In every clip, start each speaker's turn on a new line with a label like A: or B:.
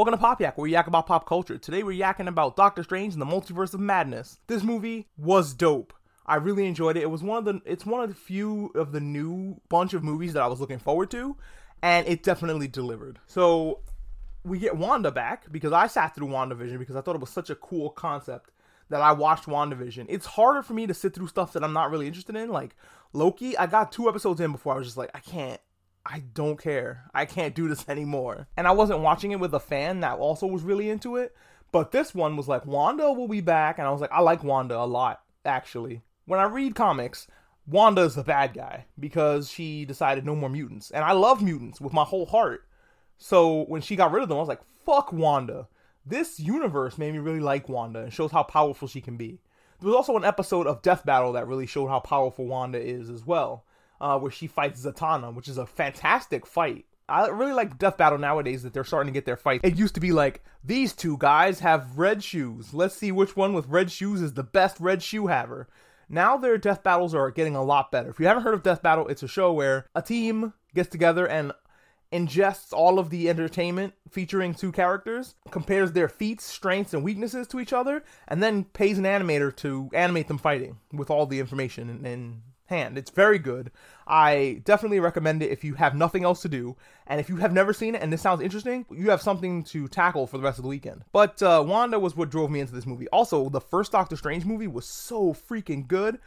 A: Welcome to Pop Yak, where we yak about pop culture. Today we're yakking about Doctor Strange and the Multiverse of Madness. This movie was dope. I really enjoyed it. It was one of the it's one of the few of the new bunch of movies that I was looking forward to, and it definitely delivered. So we get Wanda back because I sat through WandaVision because I thought it was such a cool concept that I watched WandaVision. It's harder for me to sit through stuff that I'm not really interested in. Like Loki, I got two episodes in before I was just like, I can't. I don't care. I can't do this anymore. And I wasn't watching it with a fan that also was really into it. But this one was like, Wanda will be back. And I was like, I like Wanda a lot, actually. When I read comics, Wanda is the bad guy because she decided no more mutants. And I love mutants with my whole heart. So when she got rid of them, I was like, fuck Wanda. This universe made me really like Wanda and shows how powerful she can be. There was also an episode of Death Battle that really showed how powerful Wanda is as well, uh, where she fights Zatanna, which is a fantastic fight. I really like Death Battle nowadays that they're starting to get their fight. It used to be like, these two guys have red shoes. Let's see which one with red shoes is the best red shoe haver. Now their death battles are getting a lot better. If you haven't heard of Death Battle, it's a show where a team gets together and ingests all of the entertainment featuring two characters, compares their feats, strengths, and weaknesses to each other, and then pays an animator to animate them fighting with all the information and, in hand. It's very good. I definitely recommend it if you have nothing else to do. And if you have never seen it and this sounds interesting, you have something to tackle for the rest of the weekend. But uh, Wanda was what drove me into this movie. Also, the first Doctor Strange movie was so freaking good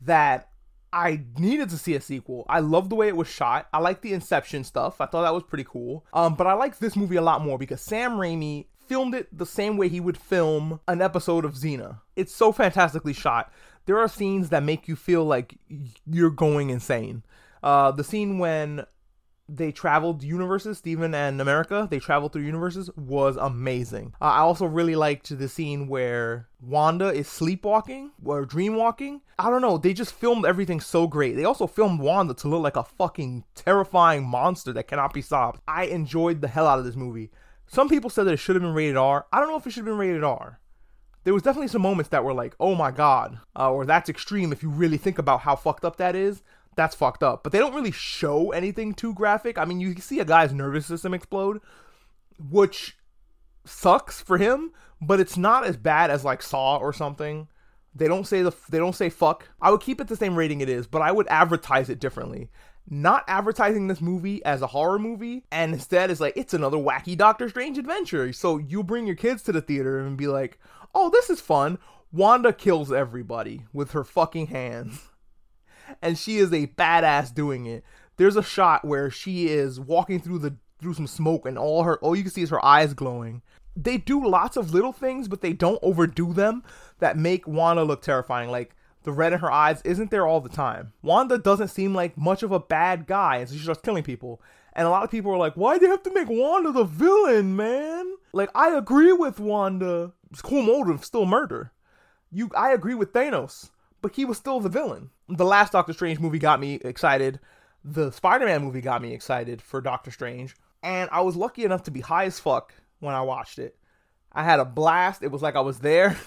A: that I needed to see a sequel. I love the way it was shot. I like the Inception stuff. I thought that was pretty cool. Um, but I like this movie a lot more because Sam Raimi filmed it the same way he would film an episode of Xena. It's so fantastically shot. There are scenes that make you feel like you're going insane. Uh, the scene when they traveled universes, Stephen and America, they traveled through universes, was amazing. Uh, I also really liked the scene where Wanda is sleepwalking or dreamwalking. I don't know, they just filmed everything so great. They also filmed Wanda to look like a fucking terrifying monster that cannot be stopped. I enjoyed the hell out of this movie. Some people said that it should have been rated R. I don't know if it should have been rated R. There was definitely some moments that were like, oh my god, uh, or that's extreme if you really think about how fucked up that is that's fucked up. But they don't really show anything too graphic. I mean, you see a guy's nervous system explode, which sucks for him, but it's not as bad as like Saw or something. They don't say the they don't say fuck. I would keep it the same rating it is, but I would advertise it differently. Not advertising this movie as a horror movie, and instead is like it's another wacky Doctor Strange adventure. So you bring your kids to the theater and be like, "Oh, this is fun." Wanda kills everybody with her fucking hands and she is a badass doing it. There's a shot where she is walking through the through some smoke and all her all you can see is her eyes glowing. They do lots of little things, but they don't overdo them that make Wanda look terrifying. Like the red in her eyes isn't there all the time. Wanda doesn't seem like much of a bad guy, and so she starts killing people. And a lot of people are like, why do they have to make Wanda the villain, man? Like, I agree with Wanda. It's cool motive, still murder. You I agree with Thanos but he was still the villain. The last Doctor Strange movie got me excited. The Spider Man movie got me excited for Doctor Strange. And I was lucky enough to be high as fuck when I watched it. I had a blast. It was like I was there.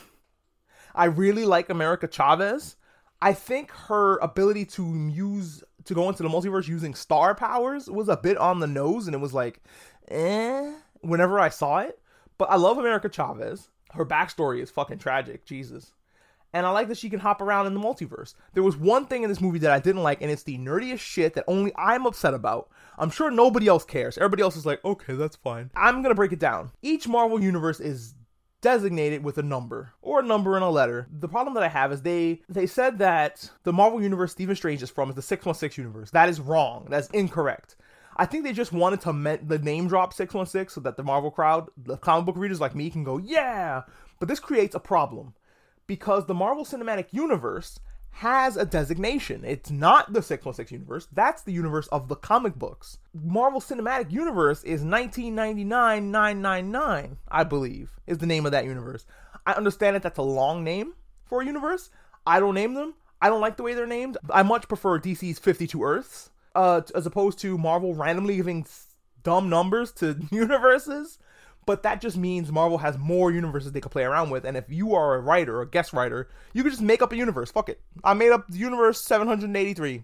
A: I really like America Chavez. I think her ability to use to go into the multiverse using star powers was a bit on the nose, and it was like, eh, whenever I saw it. But I love America Chavez. Her backstory is fucking tragic. Jesus and I like that she can hop around in the multiverse. There was one thing in this movie that I didn't like, and it's the nerdiest shit that only I'm upset about. I'm sure nobody else cares. Everybody else is like, okay, that's fine. I'm gonna break it down. Each Marvel universe is designated with a number or a number and a letter. The problem that I have is they they said that the Marvel universe Stephen Strange is from is the 616 universe. That is wrong. That's incorrect. I think they just wanted to the name drop 616 so that the Marvel crowd, the comic book readers like me can go, "Yeah." But this creates a problem because the Marvel Cinematic Universe has a designation. It's not the 616 universe, that's the universe of the comic books. Marvel Cinematic Universe is 1999 999, I believe, is the name of that universe. I understand that that's a long name for a universe. I don't name them. I don't like the way they're named. I much prefer DC's 52 Earths uh, as opposed to Marvel randomly giving dumb numbers to universes but that just means Marvel has more universes they could play around with. And if you are a writer, a guest writer, you could just make up a universe. Fuck it. I made up the universe 783,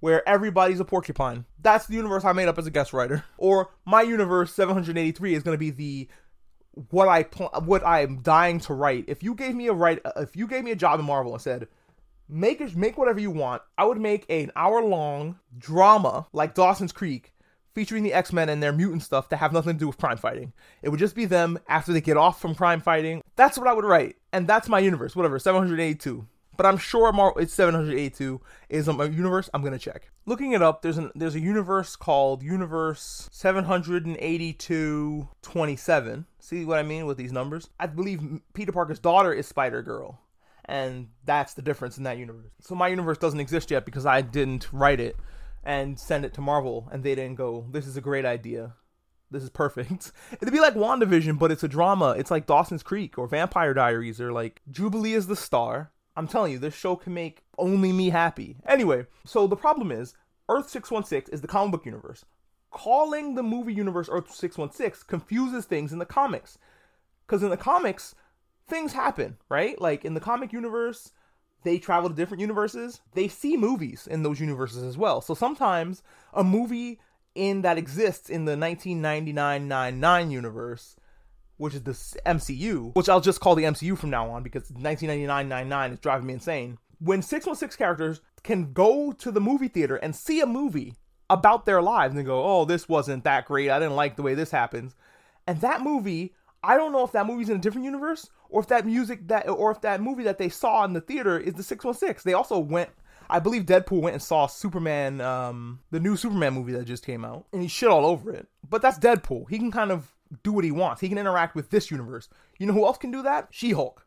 A: where everybody's a porcupine. That's the universe I made up as a guest writer. Or my universe 783 is going to be the what I pl- what I'm dying to write. If you gave me a write, if you gave me a job in Marvel and said, make it, make whatever you want, I would make an hour long drama like Dawson's Creek featuring the X Men and their mutant stuff that have nothing to do with crime fighting. It would just be them after they get off from crime fighting. That's what I would write, and that's my universe. Whatever, 782. But I'm sure Mar- it's 782 is a universe. I'm gonna check. Looking it up, there's an there's a universe called Universe 78227. See what I mean with these numbers? I believe Peter Parker's daughter is Spider Girl and that's the difference in that universe. So my universe doesn't exist yet because I didn't write it and send it to Marvel, and they didn't go, "This is a great idea. This is perfect." It'd be like WandaVision, but it's a drama. It's like Dawson's Creek or Vampire Diaries or like Jubilee is the star. I'm telling you, this show can make only me happy. Anyway, so the problem is Earth 616 is the comic book universe. Calling the movie universe Earth 616 confuses things in the comics. Because in the comics, things happen, right? Like in the comic universe, they travel to different universes, they see movies in those universes as well. So sometimes a movie in that exists in the 1999-99 universe, which is the MCU, which I'll just call the MCU from now on because 1999-99 is driving me insane. When 616 characters can go to the movie theater and see a movie about their lives and go, "Oh, this wasn't that great. I didn't like the way this happens." And that movie I don't know if that movie's in a different universe or if that music that or if that movie that they saw in the theater is the 616. They also went I believe Deadpool went and saw Superman um the new Superman movie that just came out and he shit all over it. But that's Deadpool. He can kind of do what he wants. He can interact with this universe. You know who else can do that? She-Hulk.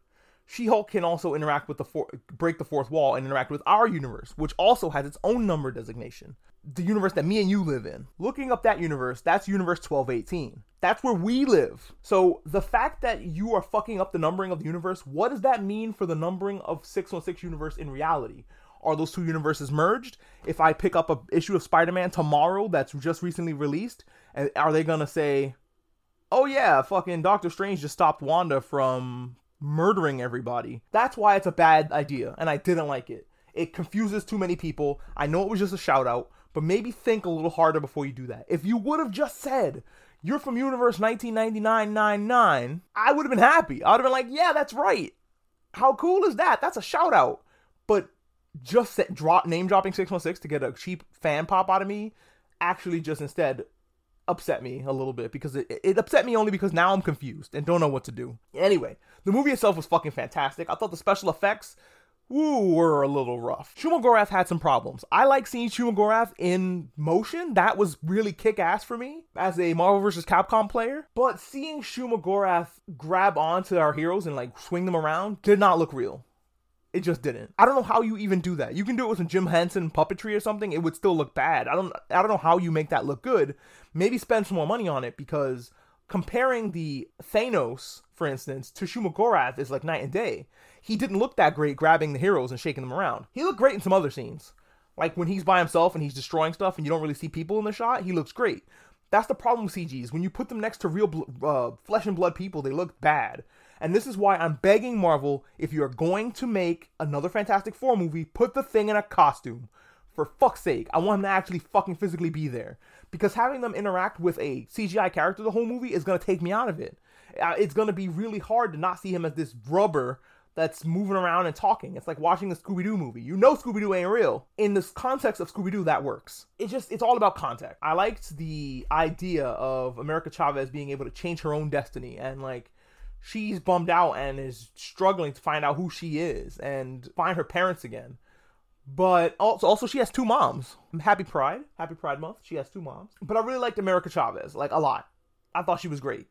A: She-Hulk can also interact with the four, break the fourth wall and interact with our universe, which also has its own number designation. The universe that me and you live in. Looking up that universe, that's universe 1218. That's where we live. So the fact that you are fucking up the numbering of the universe, what does that mean for the numbering of 616 universe in reality? Are those two universes merged? If I pick up a issue of Spider-Man tomorrow that's just recently released, and are they gonna say, "Oh yeah, fucking Doctor Strange just stopped Wanda from murdering everybody"? That's why it's a bad idea, and I didn't like it. It confuses too many people. I know it was just a shout out, but maybe think a little harder before you do that. If you would have just said, you're from Universe 1999 I would have been happy. I would have been like, yeah, that's right. How cool is that? That's a shout out. But just set, drop name dropping 616 to get a cheap fan pop out of me actually just instead upset me a little bit because it, it upset me only because now I'm confused and don't know what to do. Anyway, the movie itself was fucking fantastic. I thought the special effects Ooh, were a little rough. Shumagorath had some problems. I like seeing Shumagorath in motion. That was really kick ass for me as a Marvel vs. Capcom player. But seeing Shumagorath grab onto our heroes and like swing them around did not look real. It just didn't. I don't know how you even do that. You can do it with some Jim Henson puppetry or something. It would still look bad. I don't. I don't know how you make that look good. Maybe spend some more money on it because comparing the Thanos, for instance, to Shumagorath is like night and day he didn't look that great grabbing the heroes and shaking them around. He looked great in some other scenes. Like when he's by himself and he's destroying stuff and you don't really see people in the shot, he looks great. That's the problem with CGs. When you put them next to real uh, flesh and blood people, they look bad. And this is why I'm begging Marvel if you're going to make another Fantastic Four movie, put the thing in a costume. For fuck's sake, I want him to actually fucking physically be there. Because having them interact with a CGI character the whole movie is to take me out of it. Uh, it's to be really hard to not see him as this rubber that's moving around and talking. It's like watching a Scooby Doo movie. You know Scooby Doo ain't real. In this context of Scooby Doo, that works. It's just, it's all about context. I liked the idea of America Chavez being able to change her own destiny and like, she's bummed out and is struggling to find out who she is and find her parents again. But also, also she has two moms. Happy Pride, Happy Pride Month. She has two moms. But I really liked America Chavez, like a lot. I thought she was great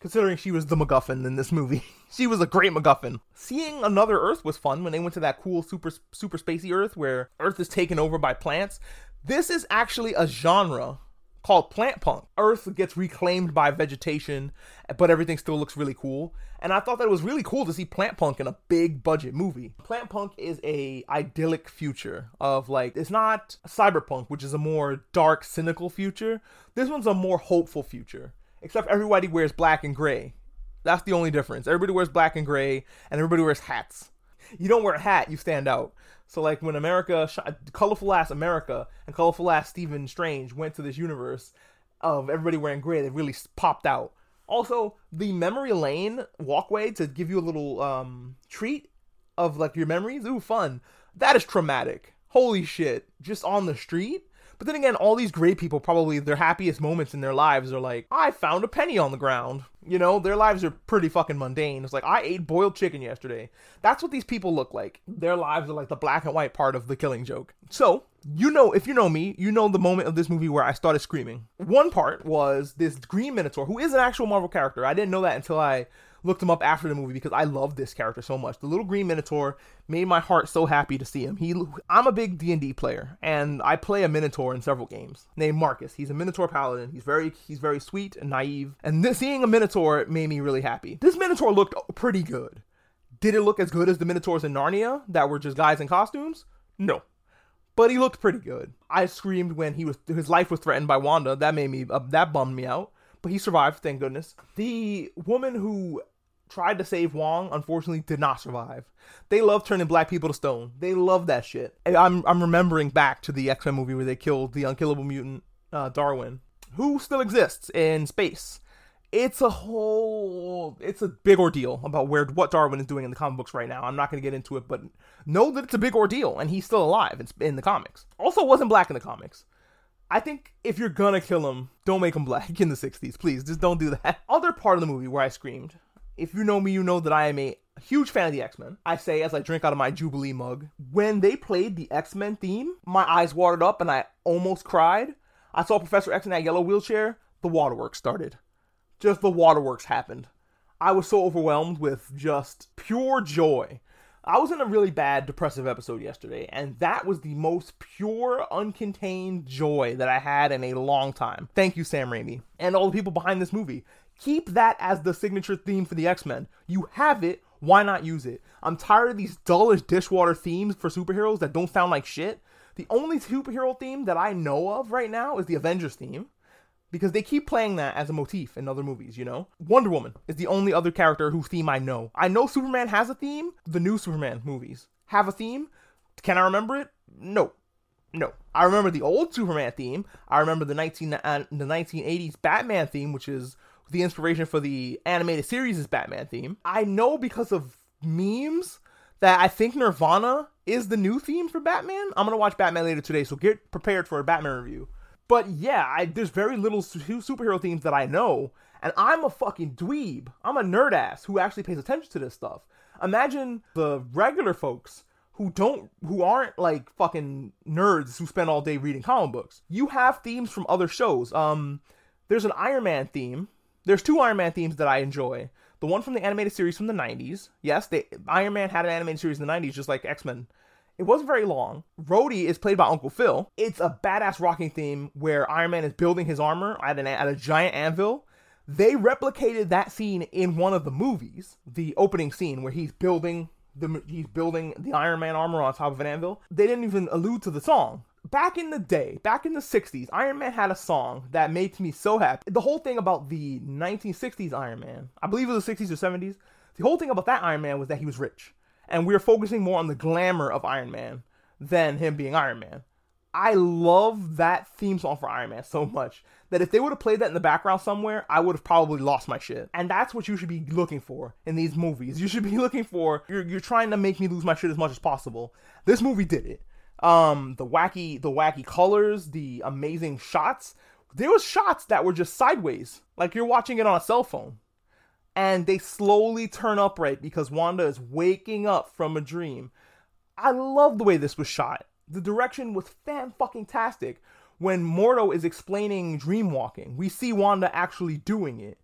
A: considering she was the MacGuffin in this movie. she was a great MacGuffin. Seeing another Earth was fun when they went to that cool super super spacey Earth where Earth is taken over by plants. This is actually a genre called plant punk. Earth gets reclaimed by vegetation, but everything still looks really cool. And I thought that it was really cool to see plant punk in a big budget movie. Plant punk is a idyllic future of like it's not cyberpunk, which is a more dark, cynical future. This one's a more hopeful future except everybody wears black and gray. That's the only difference. Everybody wears black and gray, and everybody wears hats. You don't wear a hat, you stand out. So like when America, colorful ass America and colorful ass Stephen Strange went to this universe of everybody wearing gray, they really popped out. Also, the memory lane walkway to give you a little um treat of like your memories. Ooh, fun. That is traumatic. Holy shit. Just on the street? But then again, all these great people probably their happiest moments in their lives are like, I found a penny on the ground. You know, their lives are pretty fucking mundane. It's like, I ate boiled chicken yesterday. That's what these people look like. Their lives are like the black and white part of the killing joke. So, you know, if you know me, you know the moment of this movie where I started screaming. One part was this Green Minotaur, who is an actual Marvel character. I didn't know that until I looked him up after the movie because I love this character so much. The little green minotaur made my heart so happy to see him. He I'm a big D&D player and I play a minotaur in several games named Marcus. He's a minotaur paladin. He's very he's very sweet and naive. And this, seeing a minotaur made me really happy. This minotaur looked pretty good. Did it look as good as the minotaurs in Narnia that were just guys in costumes? No. But he looked pretty good. I screamed when he was his life was threatened by Wanda. That made me uh, that bummed me out but he survived, thank goodness. The woman who tried to save Wong, unfortunately, did not survive. They love turning black people to stone. They love that shit. I'm I'm remembering back to the X Men movie where they killed the unkillable mutant uh, Darwin, who still exists in space. It's a whole, it's a big ordeal about where what Darwin is doing in the comic books right now. I'm not going to get into it, but know that it's a big ordeal, and he's still alive. It's in the comics. Also, wasn't black in the comics. I think if you're gonna kill him, don't make him black in the 60s, please. Just don't do that. Other part of the movie where I screamed if you know me, you know that I am a huge fan of the X Men. I say as I drink out of my Jubilee mug. When they played the X Men theme, my eyes watered up and I almost cried. I saw Professor X in that yellow wheelchair. The waterworks started. Just the waterworks happened. I was so overwhelmed with just pure joy. I was in a really bad depressive episode yesterday, and that was the most pure, uncontained joy that I had in a long time. Thank you, Sam Raimi, and all the people behind this movie. Keep that as the signature theme for the X Men. You have it. Why not use it? I'm tired of these dullish dishwater themes for superheroes that don't sound like shit. The only superhero theme that I know of right now is the Avengers theme because they keep playing that as a motif in other movies, you know? Wonder Woman is the only other character whose theme I know. I know Superman has a theme. The new Superman movies have a theme. Can I remember it? No. No. I remember the old Superman theme. I remember the 19 uh, the 1980s Batman theme, which is the inspiration for the animated series' is Batman theme. I know because of memes that I think Nirvana is the new theme for Batman. I'm gonna watch Batman later today, so get prepared for a Batman review. But yeah, I, there's very little superhero themes that I know, and I'm a fucking dweeb. I'm a nerd ass who actually pays attention to this stuff. Imagine the regular folks who don't who aren't like fucking nerds who spend all day reading comic books. You have themes from other shows. Um there's an Iron Man theme there's two Iron Man themes that I enjoy. The one from the animated series from the 90s. Yes, they, Iron Man had an animated series in the 90s, just like X Men. It wasn't very long. Rhodey is played by Uncle Phil. It's a badass rocking theme where Iron Man is building his armor at, an, at a giant anvil. They replicated that scene in one of the movies, the opening scene where he's building the he's building the Iron Man armor on top of an anvil. They didn't even allude to the song back in the day, back in the 60s, Iron Man had a song that made me so happy. The whole thing about the 1960s Iron Man, I believe it was the 60s or 70s, the whole thing about that Iron Man was that he was rich. And we were focusing more on the glamour of Iron Man than him being Iron Man. I love that theme song for Iron Man so much that if they would have played that in the background somewhere, I would have probably lost my shit. And that's what you should be looking for in these movies. You should be looking for you're, you're trying to make me lose my shit as much as possible. This movie did it um the wacky the wacky colors the amazing shots. There was shots that were just sideways like you're watching it on a cell phone. And they slowly turn upright because wanda is waking up from a dream. I love the way this was shot. The direction was fan fucking tastic when mordo is explaining dream walking we see wanda actually doing it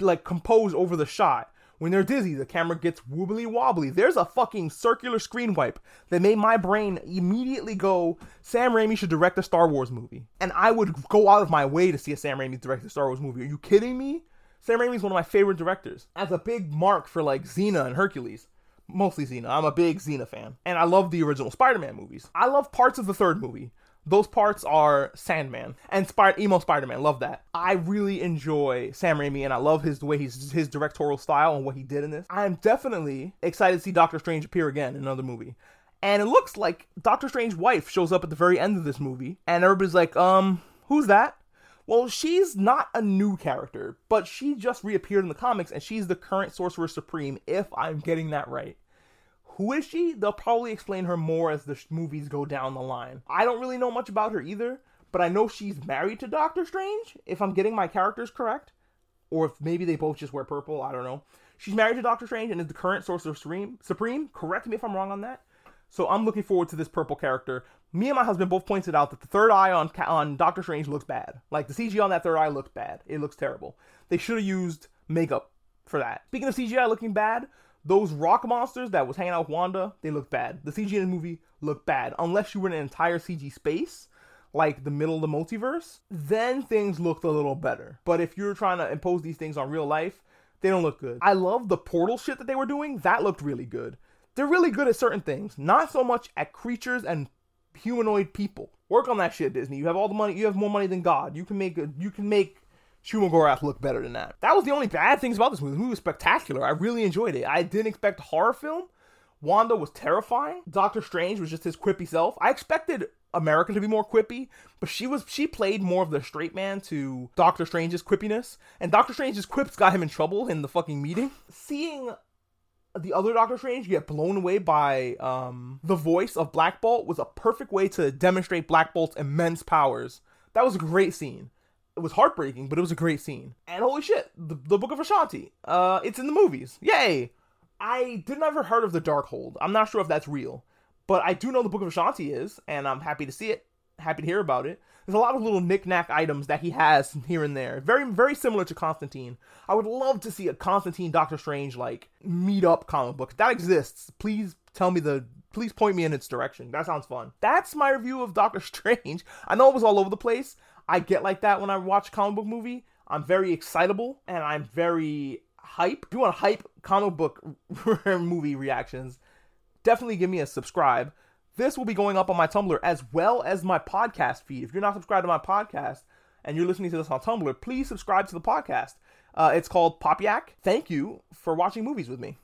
A: like composed over the shot when they're dizzy, the camera gets wobbly wobbly. There's a fucking circular screen wipe that made my brain immediately go, Sam Raimi should direct a Star Wars movie. And I would go out of my way to see a Sam Raimi direct a Star Wars movie. Are you kidding me? Sam Raimi is one of my favorite directors. As a big mark for like Xena and Hercules. Mostly Xena. I'm a big Xena fan. And I love the original Spider Man movies. I love parts of the third movie. Those parts are Sandman and Spy- emo Spider-Man. Love that. I really enjoy Sam Raimi and I love his the way he's his directorial style and what he did in this. I am definitely excited to see Doctor Strange appear again in another movie. And it looks like Doctor Strange's wife shows up at the very end of this movie, and everybody's like, um, who's that? Well, she's not a new character, but she just reappeared in the comics and she's the current Sorcerer Supreme, if I'm getting that right. Who is she? They'll probably explain her more as the movies go down the line. I don't really know much about her either, but I know she's married to Doctor Strange, if I'm getting my characters correct. Or if maybe they both just wear purple, I don't know. She's married to Doctor Strange and is the current Sorcerer Supreme. Supreme, correct me if I'm wrong on that. So I'm looking forward to this purple character. Me and my husband both pointed out that the third eye on on Doctor Strange looks bad. Like the CG on that third eye looks bad. It looks terrible. They should have used makeup for that. Speaking of CGI looking bad, those rock monsters that was hanging out with Wanda, they look bad. The CG in the movie looked bad. Unless you were in an entire CG space, like the middle of the multiverse, then things looked a little better. But if you're trying to impose these things on real life, they don't look good. I love the portal shit that they were doing. That looked really good. They're really good at certain things, not so much at creatures and humanoid people. Work on that shit, Disney. You have all the money. You have more money than God. You can make a, you can make Shumagorath looked better than that. That was the only bad things about this movie. The movie was spectacular. I really enjoyed it. I didn't expect a horror film. Wanda was terrifying. Doctor Strange was just his quippy self. I expected America to be more quippy, but she was she played more of the straight man to Doctor Strange's quippiness, and Doctor Strange's quips got him in trouble in the fucking meeting. Seeing the other Doctor Strange get blown away by um, the voice of Black Bolt was a perfect way to demonstrate Black Bolt's immense powers. That was a great scene. It was heartbreaking, but it was a great scene. And holy shit, the, the Book of Vishanti. Uh, it's in the movies. Yay! I did never heard of the Darkhold. I'm not sure if that's real, but I do know the Book of Vishanti is, and I'm happy to see it. Happy to hear about it. There's a lot of little knickknack items that he has here and there. Very, very similar to Constantine. I would love to see a Constantine Doctor Strange like meet up comic book. That exists, please tell me the please point me in its direction. That sounds fun. That's my review of Doctor Strange. I know it was all over the place. I get like that when I watch comic book movie. I'm very excitable and I'm very hype. If you want hype comic book movie reactions, definitely give me a subscribe. This will be going up on my Tumblr as well as my podcast feed. If you're not subscribed to my podcast and you're listening to this on Tumblr, please subscribe to the podcast. Uh, it's called Pop Yak. Thank you for watching movies with me.